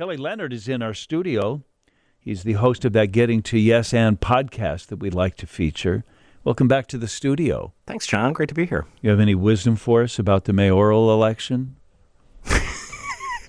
Kelly Leonard is in our studio. He's the host of that Getting to Yes and podcast that we'd like to feature. Welcome back to the studio. Thanks, John. Great to be here. You have any wisdom for us about the mayoral election?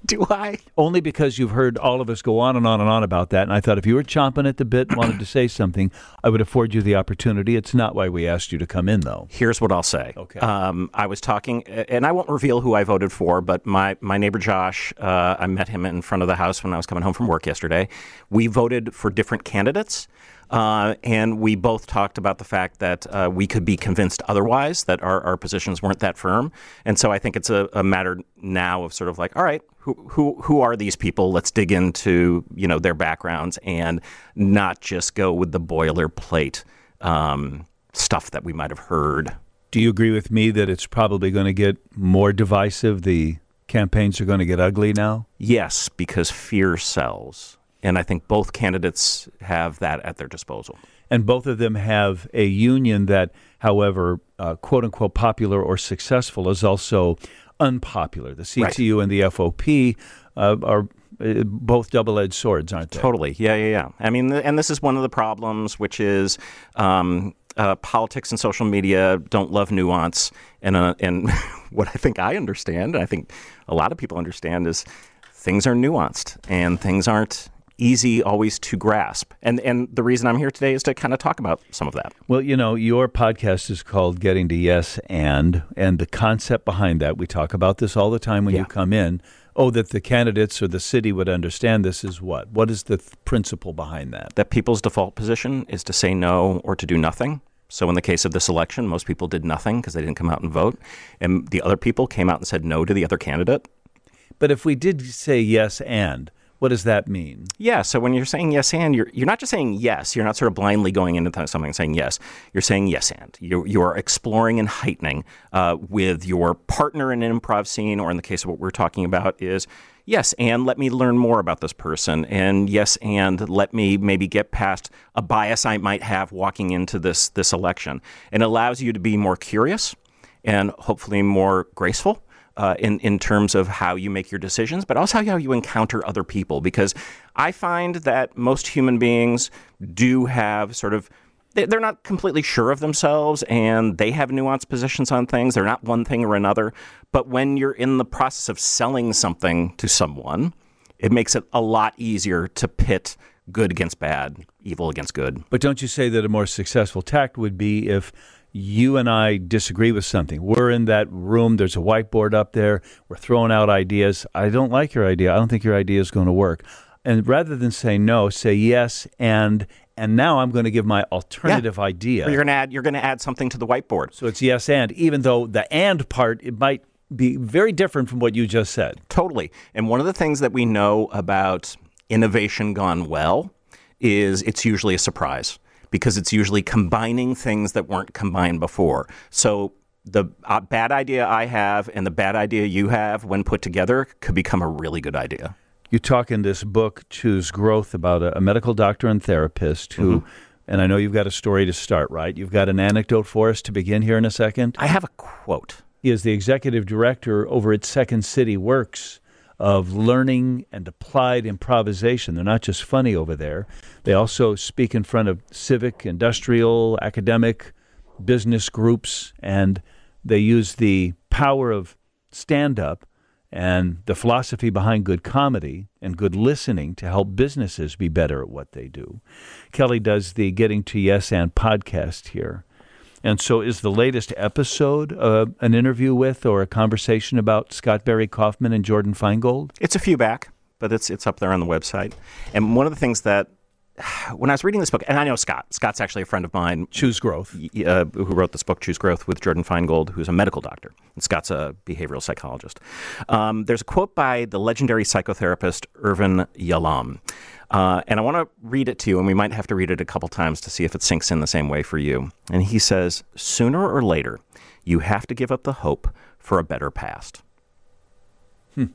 Do I? Only because you've heard all of us go on and on and on about that. And I thought if you were chomping at the bit and wanted to say something, I would afford you the opportunity. It's not why we asked you to come in, though. Here's what I'll say. Okay. Um, I was talking, and I won't reveal who I voted for, but my, my neighbor Josh, uh, I met him in front of the house when I was coming home from work yesterday. We voted for different candidates. Uh, and we both talked about the fact that uh, we could be convinced otherwise, that our, our positions weren't that firm. And so I think it's a, a matter now of sort of like, all right, who, who, who are these people? Let's dig into you know their backgrounds and not just go with the boilerplate um, stuff that we might have heard. Do you agree with me that it's probably going to get more divisive? The campaigns are going to get ugly now? Yes, because fear sells. And I think both candidates have that at their disposal. And both of them have a union that, however, uh, quote unquote, popular or successful, is also unpopular. The CTU right. and the FOP uh, are uh, both double-edged swords, aren't they? Totally. Yeah, yeah, yeah. I mean, and this is one of the problems, which is um, uh, politics and social media don't love nuance. And uh, and what I think I understand, and I think a lot of people understand, is things are nuanced and things aren't easy always to grasp. And and the reason I'm here today is to kind of talk about some of that. Well, you know, your podcast is called Getting to Yes and and the concept behind that, we talk about this all the time when yeah. you come in. Oh, that the candidates or the city would understand this is what? What is the th- principle behind that? That people's default position is to say no or to do nothing. So, in the case of this election, most people did nothing because they didn't come out and vote. And the other people came out and said no to the other candidate. But if we did say yes and, what does that mean? Yeah. So when you're saying yes and, you're, you're not just saying yes. You're not sort of blindly going into something and saying yes. You're saying yes and. You're, you're exploring and heightening uh, with your partner in an improv scene, or in the case of what we're talking about, is yes, and let me learn more about this person. And yes, and let me maybe get past a bias I might have walking into this, this election. And it allows you to be more curious and hopefully more graceful uh, in in terms of how you make your decisions, but also how you encounter other people. Because I find that most human beings do have sort of they're not completely sure of themselves and they have nuanced positions on things. They're not one thing or another. But when you're in the process of selling something to someone, it makes it a lot easier to pit good against bad, evil against good. But don't you say that a more successful tact would be if you and I disagree with something. We're in that room, there's a whiteboard up there, we're throwing out ideas. I don't like your idea. I don't think your idea is going to work. And rather than say no, say yes and and now I'm going to give my alternative yeah. idea. Or you're going to add you're going to add something to the whiteboard. So it's yes and even though the and part it might be very different from what you just said. Totally. And one of the things that we know about innovation gone well is it's usually a surprise because it's usually combining things that weren't combined before. So the uh, bad idea I have and the bad idea you have, when put together, could become a really good idea. You talk in this book, Choose Growth, about a, a medical doctor and therapist who. Mm-hmm. And I know you've got a story to start, right? You've got an anecdote for us to begin here in a second. I have a quote. He is the executive director over at Second City Works of learning and applied improvisation. They're not just funny over there. They also speak in front of civic, industrial, academic, business groups, and they use the power of stand up and the philosophy behind good comedy and good listening to help businesses be better at what they do. Kelly does the Getting to Yes and podcast here. And so, is the latest episode uh, an interview with or a conversation about Scott Barry Kaufman and Jordyn Feingold? It's a few back, but it's it's up there on the website. And one of the things that when I was reading this book, and I know Scott. Scott's actually a friend of mine. Choose Growth. Uh, who wrote this book, Choose Growth, with Jordyn Feingold, who's a medical doctor. And Scott's a behavioral psychologist. Um, there's a quote by the legendary psychotherapist Irvin Yalom. Uh, and I want to read it to you, and we might have to read it a couple times to see if it sinks in the same way for you. And he says, Sooner or later, you have to give up the hope for a better past. Hmm.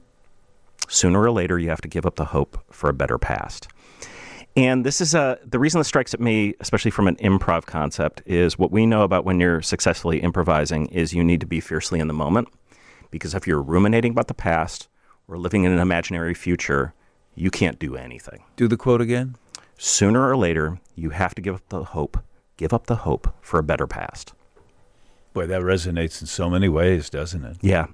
Sooner or later, you have to give up the hope for a better past. And this is a, the reason this strikes at me, especially from an improv concept, is what we know about when you're successfully improvising is you need to be fiercely in the moment. Because if you're ruminating about the past or living in an imaginary future, you can't do anything. Do the quote again. Sooner or later, you have to give up the hope, give up the hope for a better past. Boy, that resonates in so many ways, doesn't it? Yeah.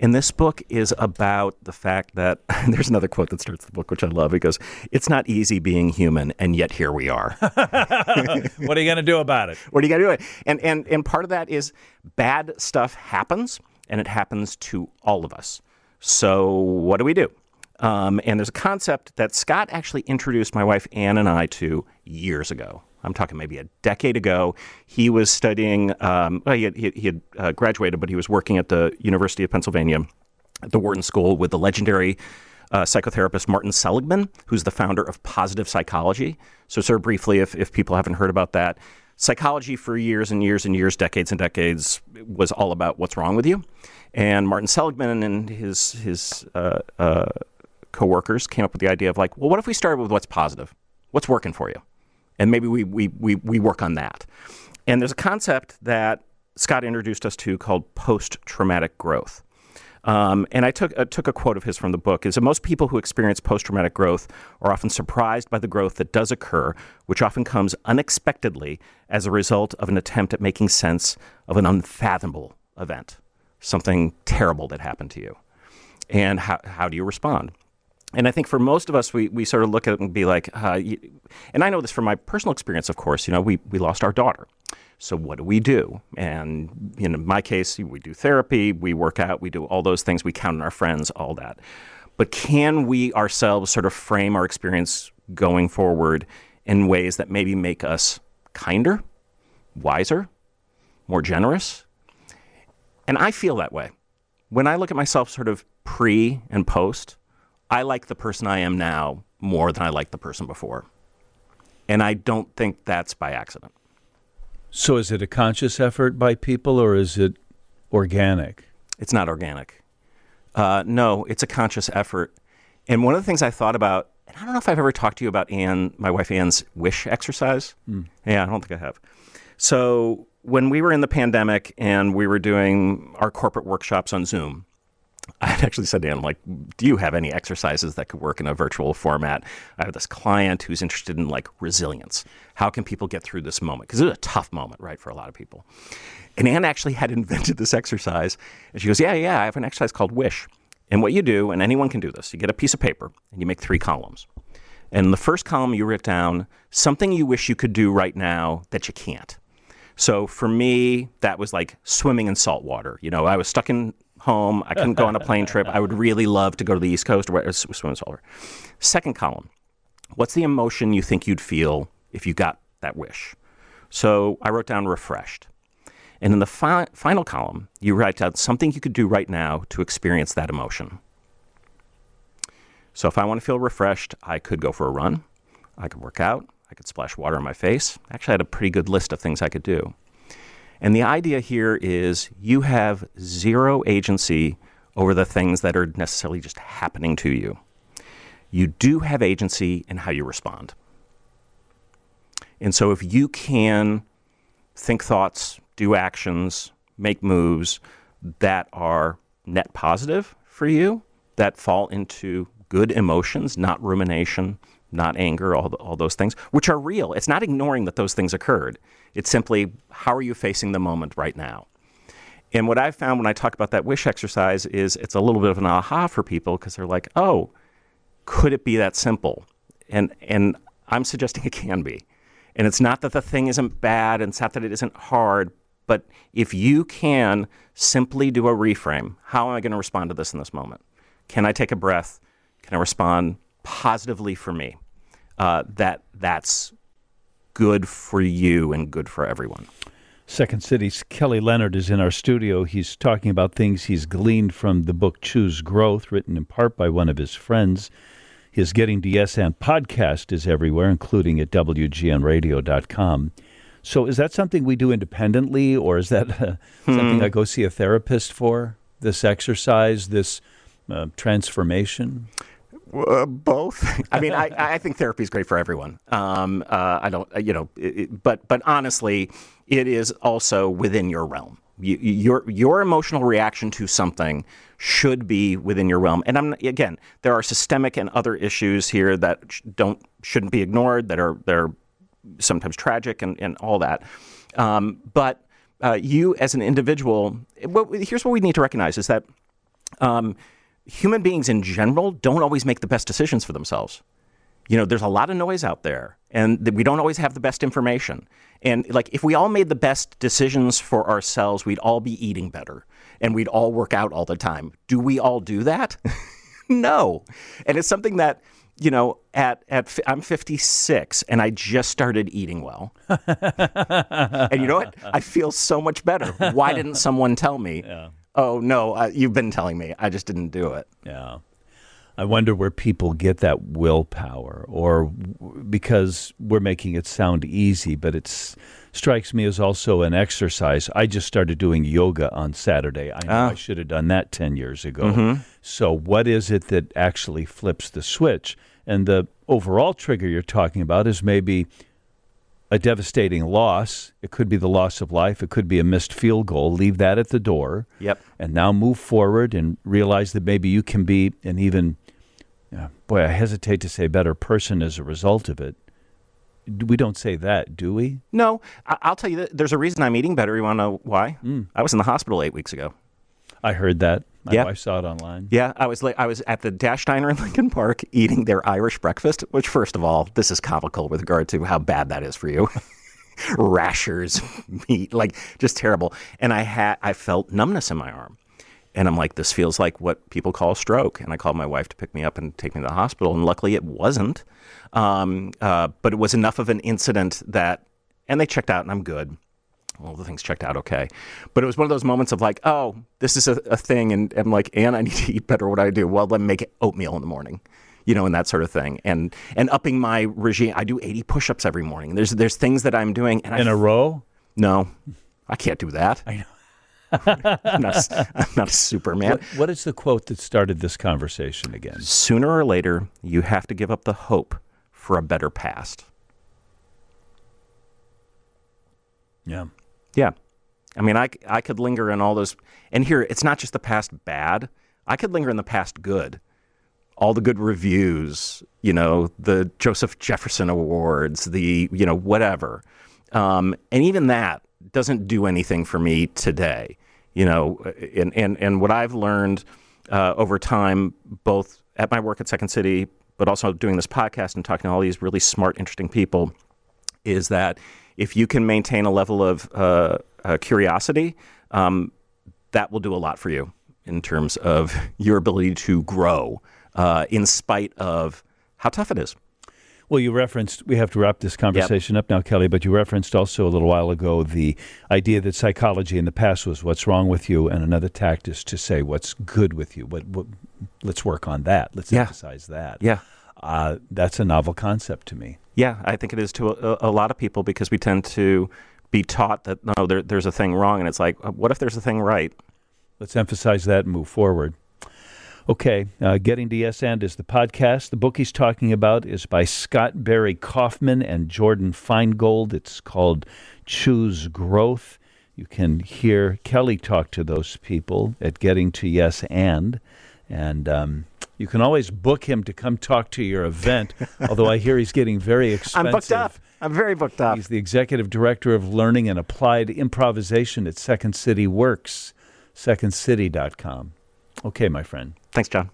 And this book is about the fact that there's another quote that starts the book, which I love. It goes, It's not easy being human, and yet here we are. what are you going to do about it? What are you going to do? And, and, and part of that is bad stuff happens, and it happens to all of us. So what do we do? Um, and there's a concept that Scott actually introduced my wife Ann and I to years ago. I'm talking maybe a decade ago. He was studying, um, well, he had, he had uh, graduated, but he was working at the University of Pennsylvania at the Wharton School with the legendary uh, psychotherapist Martin Seligman, who's the founder of positive psychology. So, sort of briefly, if, if people haven't heard about that, psychology for years and years and years, decades and decades, was all about what's wrong with you. And Martin Seligman and his, his uh, uh coworkers came up with the idea of like, well, what if we started with what's positive? What's working for you? And maybe we, we, we, we work on that. And there's a concept that Scott introduced us to called post traumatic growth. Um, and I took, uh, took a quote of his from the book is that most people who experience post traumatic growth are often surprised by the growth that does occur, which often comes unexpectedly as a result of an attempt at making sense of an unfathomable event, something terrible that happened to you. And how, how do you respond? And I think for most of us, we, we sort of look at it and be like, uh, and I know this from my personal experience, of course, you know, we, we lost our daughter. So what do we do? And in my case, we do therapy, we work out, we do all those things, we count on our friends, all that. But can we ourselves sort of frame our experience going forward in ways that maybe make us kinder, wiser, more generous? And I feel that way. When I look at myself sort of pre and post, I like the person I am now more than I like the person before. And I don't think that's by accident. So is it a conscious effort by people or is it organic? It's not organic. Uh, no, it's a conscious effort. And one of the things I thought about, and I don't know if I've ever talked to you about Anne, my wife Anne's wish exercise. Mm. Yeah, I don't think I have. So when we were in the pandemic and we were doing our corporate workshops on Zoom, I actually said to him, like, do you have any exercises that could work in a virtual format? I have this client who's interested in like resilience. How can people get through this moment? Because it's a tough moment, right, for a lot of people. And Anne actually had invented this exercise. And she goes, Yeah, yeah, I have an exercise called Wish. And what you do, and anyone can do this, you get a piece of paper and you make three columns. And in the first column, you write down something you wish you could do right now that you can't. So for me, that was like swimming in salt water. You know, I was stuck in home. I couldn't go on a plane trip. I would really love to go to the East Coast or swim solver. Second column, what's the emotion you think you'd feel if you got that wish? So I wrote down refreshed. And in the fi- final column, you write down something you could do right now to experience that emotion. So if I want to feel refreshed, I could go for a run. I could work out. I could splash water on my face. Actually, I had a pretty good list of things I could do. And the idea here is you have zero agency over the things that are necessarily just happening to you. You do have agency in how you respond. And so if you can think thoughts, do actions, make moves that are net positive for you, that fall into good emotions, not rumination, not anger, all, the, all those things, which are real. It's not ignoring that those things occurred. It's simply how are you facing the moment right now? And what I've found when I talk about that wish exercise is it's a little bit of an aha for people because they're like, oh, could it be that simple? And, and I'm suggesting it can be. And it's not that the thing isn't bad and it's not that it isn't hard, but if you can simply do a reframe, how am I going to respond to this in this moment? Can I take a breath? Can I respond positively for me? Uh, that that's good for you and good for everyone. Second City's Kelly Leonard is in our studio. He's talking about things he's gleaned from the book Choose Growth, written in part by one of his friends. His Getting to Yes and podcast is everywhere, including at WGNradio.com. So, is that something we do independently, or is that uh, hmm. something I go see a therapist for? This exercise, this uh, transformation? Uh, both. I mean, I, I think therapy is great for everyone. Um, uh, I don't, uh, you know, it, but but honestly, it is also within your realm. You, your your emotional reaction to something should be within your realm. And I'm again, there are systemic and other issues here that sh- don't shouldn't be ignored. That are they're sometimes tragic and, and all that. Um, but uh, you as an individual, what, here's what we need to recognize is that um, human beings in general don't always make the best decisions for themselves. You know, there's a lot of noise out there, and we don't always have the best information. And like, if we all made the best decisions for ourselves, we'd all be eating better, and we'd all work out all the time. Do we all do that? no. And it's something that you know, at at I'm 56 and I just started eating well. and you know what? I feel so much better. Why didn't someone tell me? Oh no, uh, you've been telling me. I just didn't do it. Yeah. I wonder where people get that willpower, or because we're making it sound easy, but it strikes me as also an exercise. I just started doing yoga on Saturday. I know I should have done that 10 years ago. So, what is it that actually flips the switch? And the overall trigger you're talking about is maybe a devastating loss. It could be the loss of life. It could be a missed field goal. Leave that at the door. Yep. And now move forward and realize that maybe you can be an even, yeah, boy, I hesitate to say better person as a result of it. We don't say that, do we? No, I- I'll tell you. That there's a reason I'm eating better. You want to know why? Mm. I was in the hospital eight weeks ago. I heard that. My Yeah. wife saw it online. Yeah, I was like, I was at the Dash Diner in Lincoln Park eating their Irish breakfast. Which, first of all, this is comical with regard to how bad that is for you. Rashers, meat, like just terrible. And I had, I felt numbness in my arm, and I'm like, this feels like what people call a stroke. And I called my wife to pick me up and take me to the hospital, and luckily it wasn't. Um, uh, but it was enough of an incident that, and they checked out, and I'm good all the things checked out okay. But it was one of those moments of like, oh, this is a, a thing. And I'm like, and I need to eat better. What do I do? Well, let me make oatmeal in the morning, you know, and that sort of thing. And and upping my regime. I do 80 push ups every morning. There's there's things that I'm doing. And In a row? no, I can't do that. I know. I'm, not, a- I'm not a Superman. What, what is the quote that started this conversation again? Sooner or later, you have to give up the hope for a better past. Yeah. Yeah. I mean, I, I could linger in all those. And here, it's not just the past bad. I could linger in the past good. All the good reviews, you know, the Joseph Jefferson Awards, the, you know, whatever. Um, and even that doesn't do anything for me today. You know, and, and, and what I've learned uh, over time, both at my work at Second City, but also doing this podcast and talking to all these really smart, interesting people, is that if you can maintain a level of uh, uh, curiosity, um, that will do a lot for you in terms of your ability to grow uh, in spite of how tough it is. Well, you referenced, we have to wrap this conversation up now, Kelly, but you referenced also a little while ago the idea that psychology in the past was what's wrong with you, and another tact is to say what's good with you. What, what, let's work on that. Let's Yeah. emphasize that. Yeah. Uh, that's a novel concept to me. Yeah, I think it is to a, a lot of people because we tend to be taught that no, there, there's a thing wrong, and it's like, uh, what if there's a thing right? Let's emphasize that and move forward. Okay, uh, Getting to Yes and is the podcast. The book he's talking about is by Scott Barry Kaufman and Jordyn Feingold. It's called Choose Growth. You can hear Kelly talk to those people at Getting to Yes and. And um, you can always book him to come talk to your event, although I hear he's getting very expensive. I'm booked up. I'm very booked up. He's the executive director of learning and applied improvisation at Second City Works, secondcity.com. Okay, my friend. Thanks, John.